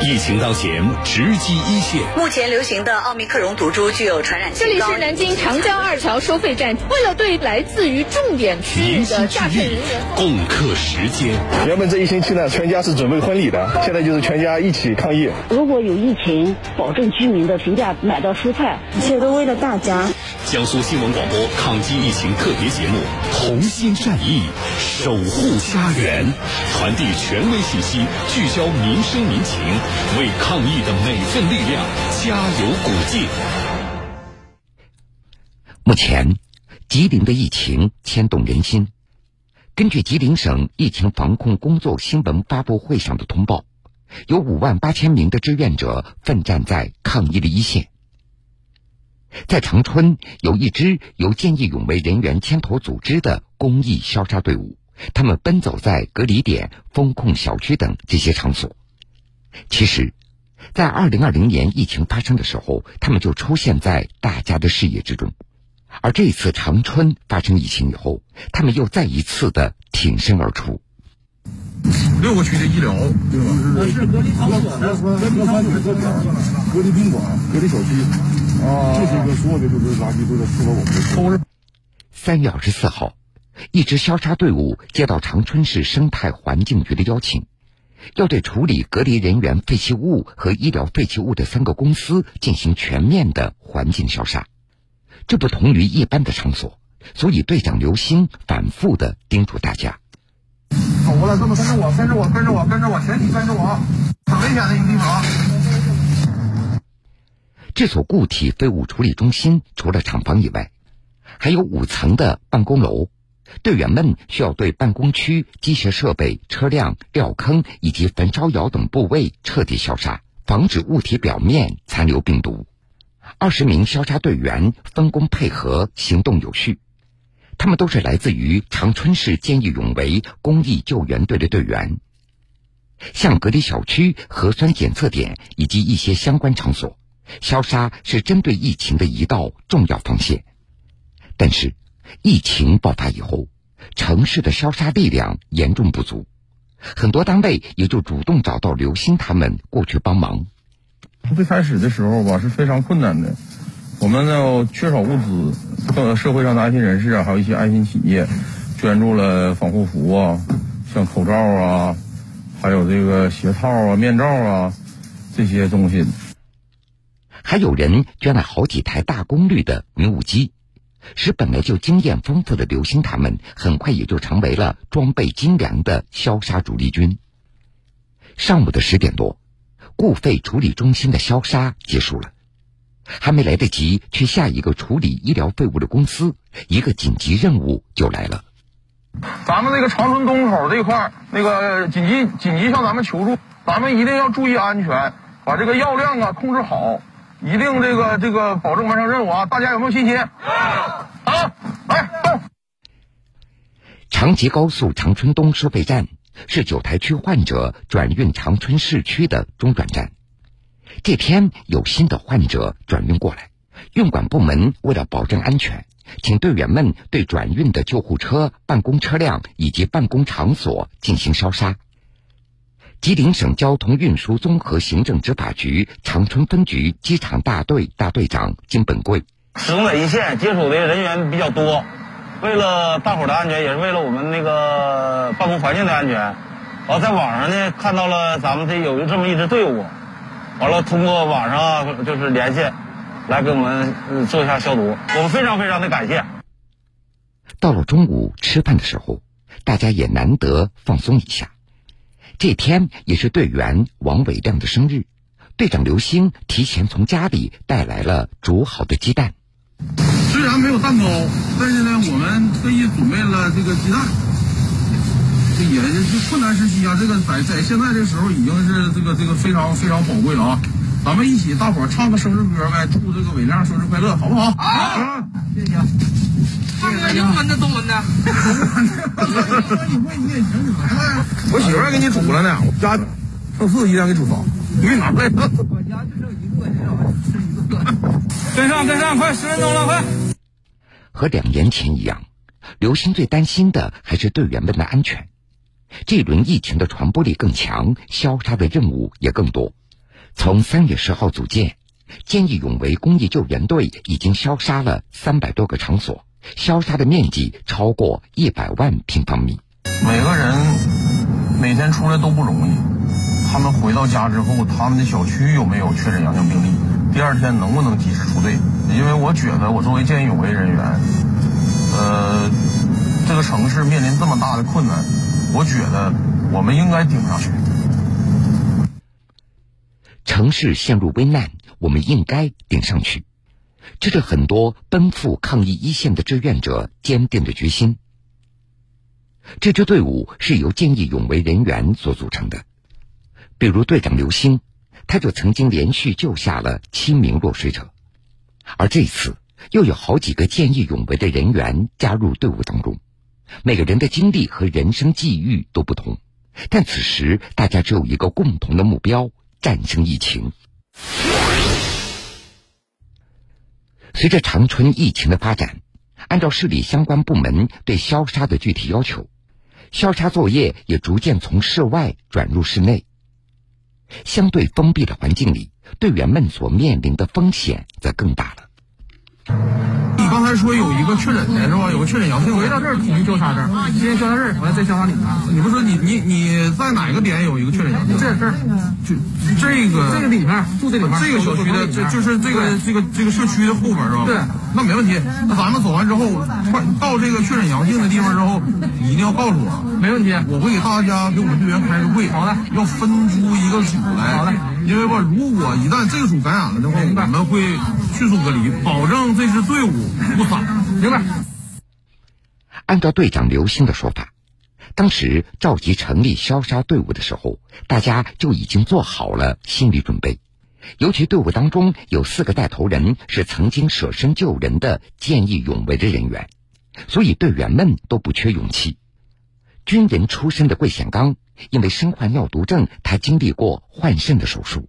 疫情当前，直击一线。目前流行的奥密克戎毒株具有传染性这里是南京长江二桥收费站，为了对来自于重点区域的驾驶人员共克时间。原本这一星期呢，全家是准备婚礼的，现在就是全家一起抗疫。如果有疫情，保证居民的平价买到蔬菜，一切都为了大家。江苏新闻广播抗击疫情特别节目，同心善意，守护家园，传递权威信息，聚焦民生民情，为抗疫的每份力量加油鼓劲。目前，吉林的疫情牵动人心。根据吉林省疫情防控工作新闻发布会上的通报，有五万八千名的志愿者奋战在抗疫的一线。在长春，有一支由见义勇为人员牵头组织的公益消杀队伍，他们奔走在隔离点、封控小区等这些场所。其实，在二零二零年疫情发生的时候，他们就出现在大家的视野之中。而这次长春发生疫情以后，他们又再一次的挺身而出。六个区的医疗，是隔离场所的，隔离场所的隔离宾馆、隔离小区。啊，这些个所有的就是垃圾都是送到我们的收拾。三月二十四号，一支消杀队伍接到长春市生态环境局的邀请，要对处理隔离人员废弃物和医疗废弃物的三个公司进行全面的环境消杀。这不同于一般的场所，所以队长刘星反复的叮嘱大家：走过来，这么跟着我，跟着我，跟着我，跟着我，全体跟着我，很危险的一个地方啊。这所固体废物处理中心除了厂房以外，还有五层的办公楼。队员们需要对办公区、机械设备、车辆、料坑以及焚烧窑等部位彻底消杀，防止物体表面残留病毒。二十名消杀队员分工配合，行动有序。他们都是来自于长春市见义勇为公益救援队的队员。像隔离小区、核酸检测点以及一些相关场所。消杀是针对疫情的一道重要防线，但是疫情爆发以后，城市的消杀力量严重不足，很多单位也就主动找到刘鑫他们过去帮忙。最开始的时候吧是非常困难的，我们呢缺少物资，社会上的爱心人士啊，还有一些爱心企业捐助了防护服啊，像口罩啊，还有这个鞋套啊、面罩啊这些东西。还有人捐了好几台大功率的迷雾机，使本来就经验丰富的刘星他们很快也就成为了装备精良的消杀主力军。上午的十点多，固废处理中心的消杀结束了，还没来得及去下一个处理医疗废物的公司，一个紧急任务就来了。咱们那个长春东口这块那个紧急紧急向咱们求助，咱们一定要注意安全，把这个药量啊控制好。一定这个这个保证完成任务啊！大家有没有信心？好，来动。长吉高速长春东收费站是九台区患者转运长春市区的中转站。这天有新的患者转运过来，运管部门为了保证安全，请队员们对转运的救护车、办公车辆以及办公场所进行消杀。吉林省交通运输综合行政执法局长春分局机场大队大队长金本贵，始终在一线接触的人员比较多，为了大伙的安全，也是为了我们那个办公环境的安全。完，在网上呢看到了咱们这有这么一支队伍，完了通过网上就是连线，来给我们做一下消毒，我们非常非常的感谢。到了中午吃饭的时候，大家也难得放松一下。这天也是队员王伟亮的生日，队长刘星提前从家里带来了煮好的鸡蛋。虽然没有蛋糕，但是呢，我们特意准备了这个鸡蛋。这也是困难时期啊，这个在在现在这时候已经是这个这个非常非常宝贵了啊！咱们一起大伙唱个生日歌呗，祝这个伟亮生日快乐，好不好？好，谢谢。唱个英文的、中文的。你会你也行，你我媳妇儿给你煮了呢，我家剩四个鸡蛋给煮熟，你给拿来。我家就剩一个，你知道吗？吃一个。跟上，跟上，快十分钟了，快！和两年前一样，刘星最担心的还是队员们的安全。这轮疫情的传播力更强，消杀的任务也更多。从三月十号组建，见义勇为公益救援队已经消杀了三百多个场所，消杀的面积超过一百万平方米。每个人每天出来都不容易，他们回到家之后，他们的小区有没有确诊阳性病例？第二天能不能及时出队？因为我觉得，我作为见义勇为人员，呃，这个城市面临这么大的困难，我觉得我们应该顶上去。城市陷入危难，我们应该顶上去，这是很多奔赴抗疫一线的志愿者坚定的决心。这支队伍是由见义勇为人员所组成的，比如队长刘星，他就曾经连续救下了七名落水者，而这次又有好几个见义勇为的人员加入队伍当中，每个人的经历和人生际遇都不同，但此时大家只有一个共同的目标。战胜疫情。随着长春疫情的发展，按照市里相关部门对消杀的具体要求，消杀作业也逐渐从室外转入室内。相对封闭的环境里，队员们所面临的风险则更大了。刚才说有一个确诊的是吧？有个确诊阳性，回到这儿统一交叉这儿，先交叉这儿，完了再交叉里面。你不说你你你在哪个点有一个确诊阳性？这这就这个这个里面住这里面，这个小区的这就是这个这个这个社区的后门是吧？对，那没问题。那咱们走完之后，快到这个确诊阳性的地方之后，你一定要告诉我，没问题。我会给大家给我们队员开个会，好的，要分出一个组来，好的。因为吧，如果一旦这个组感染了的话，我们会迅速隔离，保证这支队伍不散。明白。按照队长刘星的说法，当时召集成立消杀队伍的时候，大家就已经做好了心理准备。尤其队伍当中有四个带头人是曾经舍身救人的见义勇为的人员，所以队员们都不缺勇气。军人出身的桂显刚。因为身患尿毒症，他经历过换肾的手术。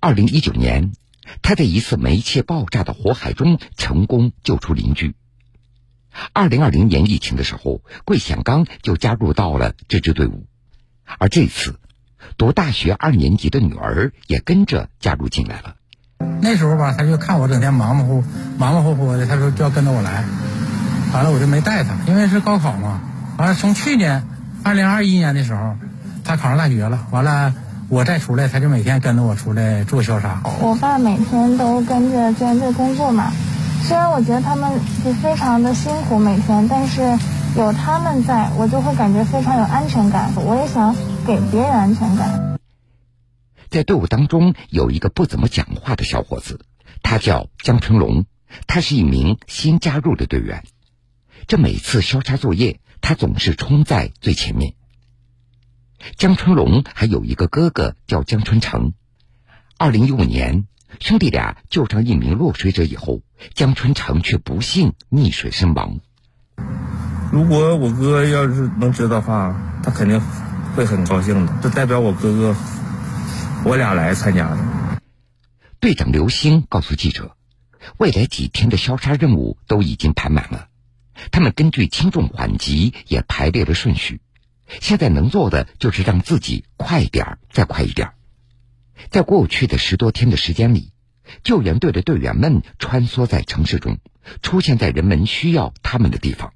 二零一九年，他在一次煤气爆炸的火海中成功救出邻居。二零二零年疫情的时候，桂显刚就加入到了这支队伍，而这次，读大学二年级的女儿也跟着加入进来了。那时候吧，他就看我整天忙忙乎忙忙活活的，他说就要跟着我来，完了我就没带他，因为是高考嘛。完了，从去年。二零二一年的时候，他考上大学了。完了，我再出来，他就每天跟着我出来做消杀。我爸每天都跟着志愿队工作嘛，虽然我觉得他们就非常的辛苦每天，但是有他们在，我就会感觉非常有安全感。我也想给别人安全感。在队伍当中有一个不怎么讲话的小伙子，他叫江成龙，他是一名新加入的队员。这每次消杀作业。他总是冲在最前面。江春龙还有一个哥哥叫江春成。二零一五年，兄弟俩救上一名落水者以后，江春成却不幸溺水身亡。如果我哥要是能知道的话，他肯定会很高兴的。这代表我哥哥，我俩来参加的。队长刘星告诉记者，未来几天的消杀任务都已经排满了。他们根据轻重缓急也排列了顺序，现在能做的就是让自己快点儿，再快一点儿。在过去的十多天的时间里，救援队的队员们穿梭在城市中，出现在人们需要他们的地方，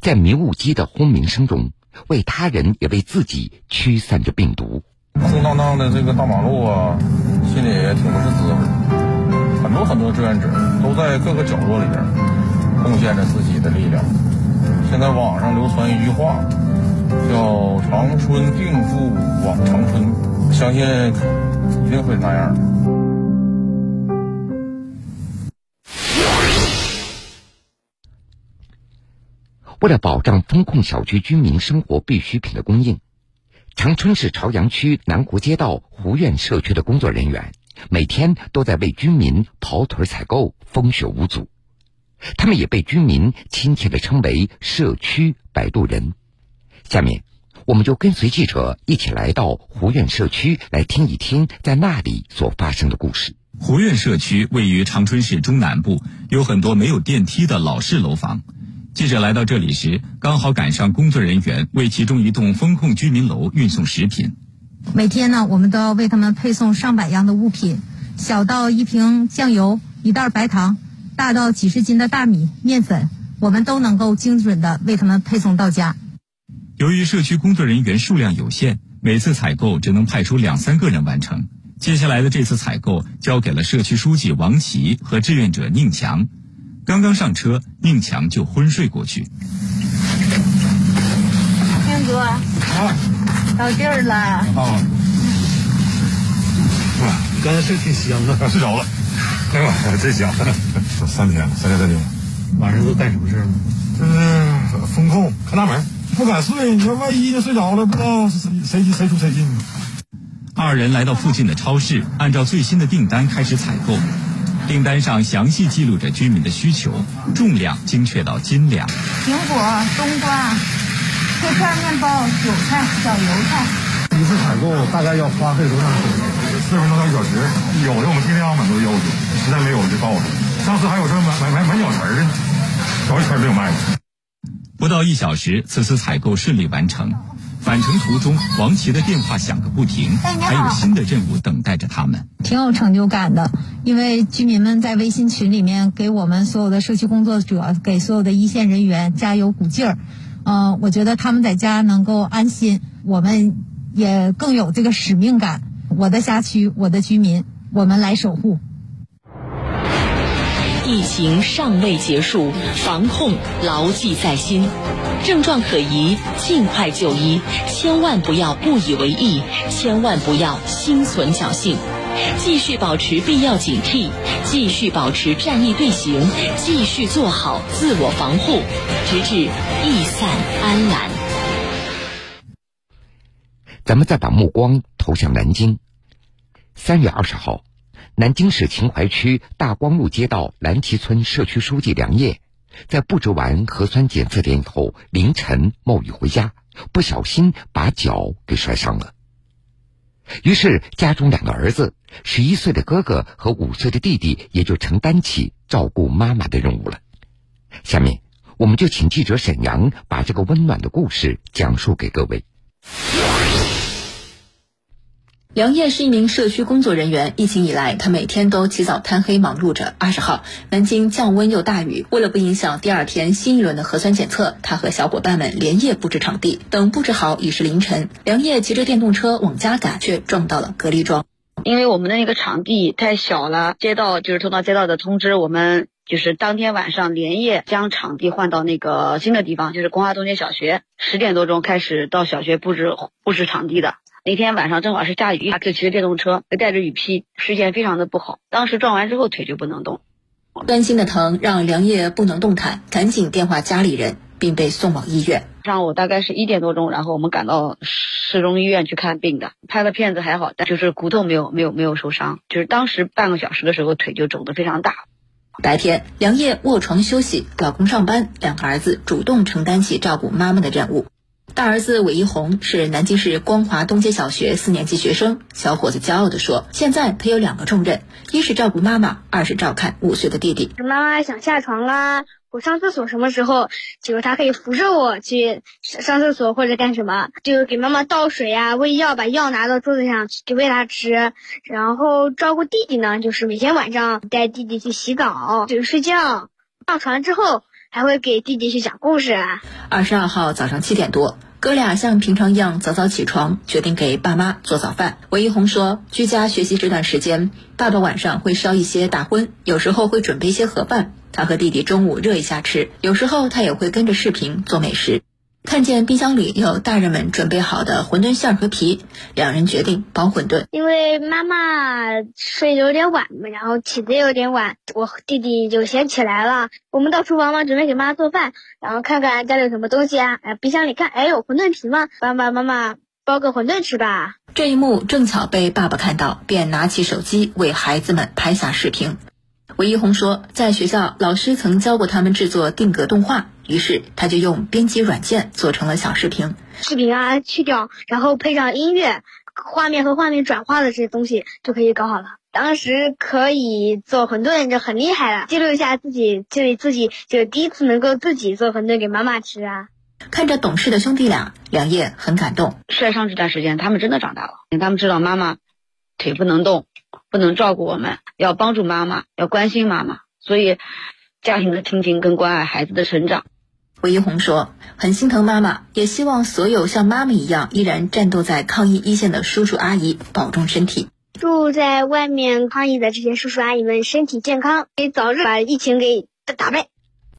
在迷雾机的轰鸣声中，为他人也为自己驱散着病毒。空荡荡的这个大马路啊，心里也挺不是滋味。很多很多志愿者都在各个角落里边。贡献着自己的力量。现在网上流传一句话，叫“长春定复往长春”，相信一定会那样的。为了保障封控小区居民生活必需品的供应，长春市朝阳区南湖街道湖苑社区的工作人员每天都在为居民跑腿采购，风雪无阻。他们也被居民亲切的称为“社区摆渡人”。下面，我们就跟随记者一起来到湖苑社区，来听一听在那里所发生的故事。湖苑社区位于长春市中南部，有很多没有电梯的老式楼房。记者来到这里时，刚好赶上工作人员为其中一栋封控居民楼运送食品。每天呢，我们都要为他们配送上百样的物品，小到一瓶酱油、一袋白糖，大到几十斤的大米、面粉，我们都能够精准的为他们配送到家。由于社区工作人员数量有限，每次采购只能派出两三个人完成。接下来的这次采购交给了社区书记王琦和志愿者宁强。刚刚上车，宁强就昏睡过去。宁哥，啊，到地儿了。啊，哇，刚才睡挺香的，睡着了。哎呦，真香！都三天了，三天三天。晚上都干什么事儿呢？就是风控，看大门，不敢睡。你说万一就睡着了，不知道谁谁谁出谁进。二人来到附近的超市，按照最新的订单开始采购。订单上详细记录着居民的需求，重量精确到斤两。苹果、冬瓜、切片面包、韭菜、小油菜。一次采购大概要花费多长时间？四十分钟到一小时。有的我们尽量满足要求，实在没有就告诉。上次还有这买买买买鸟盆的，小一圈没有卖的。不到一小时，此次采购顺利完成。返程途中，王琦的电话响个不停，还有新的任务等待着他们。挺有成就感的，因为居民们在微信群里面给我们所有的社区工作者、给所有的一线人员加油鼓劲儿。嗯，我觉得他们在家能够安心，我们也更有这个使命感。我的辖区，我的居民，我们来守护。疫情尚未结束，防控牢记在心。症状可疑，尽快就医，千万不要不以为意，千万不要心存侥幸，继续保持必要警惕，继续保持战役队形，继续做好自我防护，直至疫散安澜。咱们再把目光投向南京。三月二十号，南京市秦淮区大光路街道蓝旗村社区书记梁烨。在布置完核酸检测点以后，凌晨冒雨回家，不小心把脚给摔伤了。于是，家中两个儿子，十一岁的哥哥和五岁的弟弟，也就承担起照顾妈妈的任务了。下面，我们就请记者沈阳把这个温暖的故事讲述给各位。梁烨是一名社区工作人员。疫情以来，他每天都起早贪黑忙碌着。二十号，南京降温又大雨，为了不影响第二天新一轮的核酸检测，他和小伙伴们连夜布置场地。等布置好已是凌晨，梁烨骑着电动车往家赶，却撞到了隔离桩。因为我们的那个场地太小了，街道就是收到街道的通知，我们就是当天晚上连夜将场地换到那个新的地方，就是光华东街小学。十点多钟开始到小学布置布置场地的。那天晚上正好是下雨，就骑着电动车，带着雨披，视线非常的不好。当时撞完之后腿就不能动，钻心的疼让梁烨不能动弹，赶紧电话家里人，并被送往医院。上午大概是一点多钟，然后我们赶到市中医院去看病的，拍了片子还好，但就是骨头没有没有没有受伤，就是当时半个小时的时候腿就肿得非常大。白天，梁烨卧床休息，老公上班，两个儿子主动承担起照顾妈妈的任务。大儿子韦一红是南京市光华东街小学四年级学生。小伙子骄傲地说：“现在他有两个重任，一是照顾妈妈，二是照看五岁的弟弟。妈妈想下床啦，我上厕所什么时候，就是他可以扶着我去上厕所或者干什么，就是给妈妈倒水呀、喂药，把药拿到桌子上去喂他吃。然后照顾弟弟呢，就是每天晚上带弟弟去洗澡，就是睡觉。上床之后还会给弟弟去讲故事啊。”二十二号早上七点多。哥俩像平常一样早早起床，决定给爸妈做早饭。韦一红说，居家学习这段时间，爸爸晚上会烧一些大荤，有时候会准备一些盒饭，他和弟弟中午热一下吃。有时候他也会跟着视频做美食。看见冰箱里有大人们准备好的馄饨馅和皮，两人决定包馄饨。因为妈妈睡得有点晚嘛，然后起得有点晚，我弟弟就先起来了。我们到厨房嘛，准备给妈妈做饭，然后看看家里有什么东西啊。哎，冰箱里看，哎，有馄饨皮吗？爸爸妈妈包个馄饨吃吧。这一幕正巧被爸爸看到，便拿起手机为孩子们拍下视频。韦一红说，在学校老师曾教过他们制作定格动画。于是他就用编辑软件做成了小视频，视频啊去掉，然后配上音乐，画面和画面转化的这些东西就可以搞好了。当时可以做馄饨就很厉害了，记录一下自己，就自己就第一次能够自己做馄饨给妈妈吃啊。看着懂事的兄弟俩，梁烨很感动。摔伤这段时间，他们真的长大了，他们知道妈妈腿不能动，不能照顾我们，要帮助妈妈，要关心妈妈，所以家庭的亲情更关爱孩子的成长。韦一红说：“很心疼妈妈，也希望所有像妈妈一样依然战斗在抗疫一线的叔叔阿姨保重身体。祝在外面抗疫的这些叔叔阿姨们身体健康，可以早日把疫情给打败。”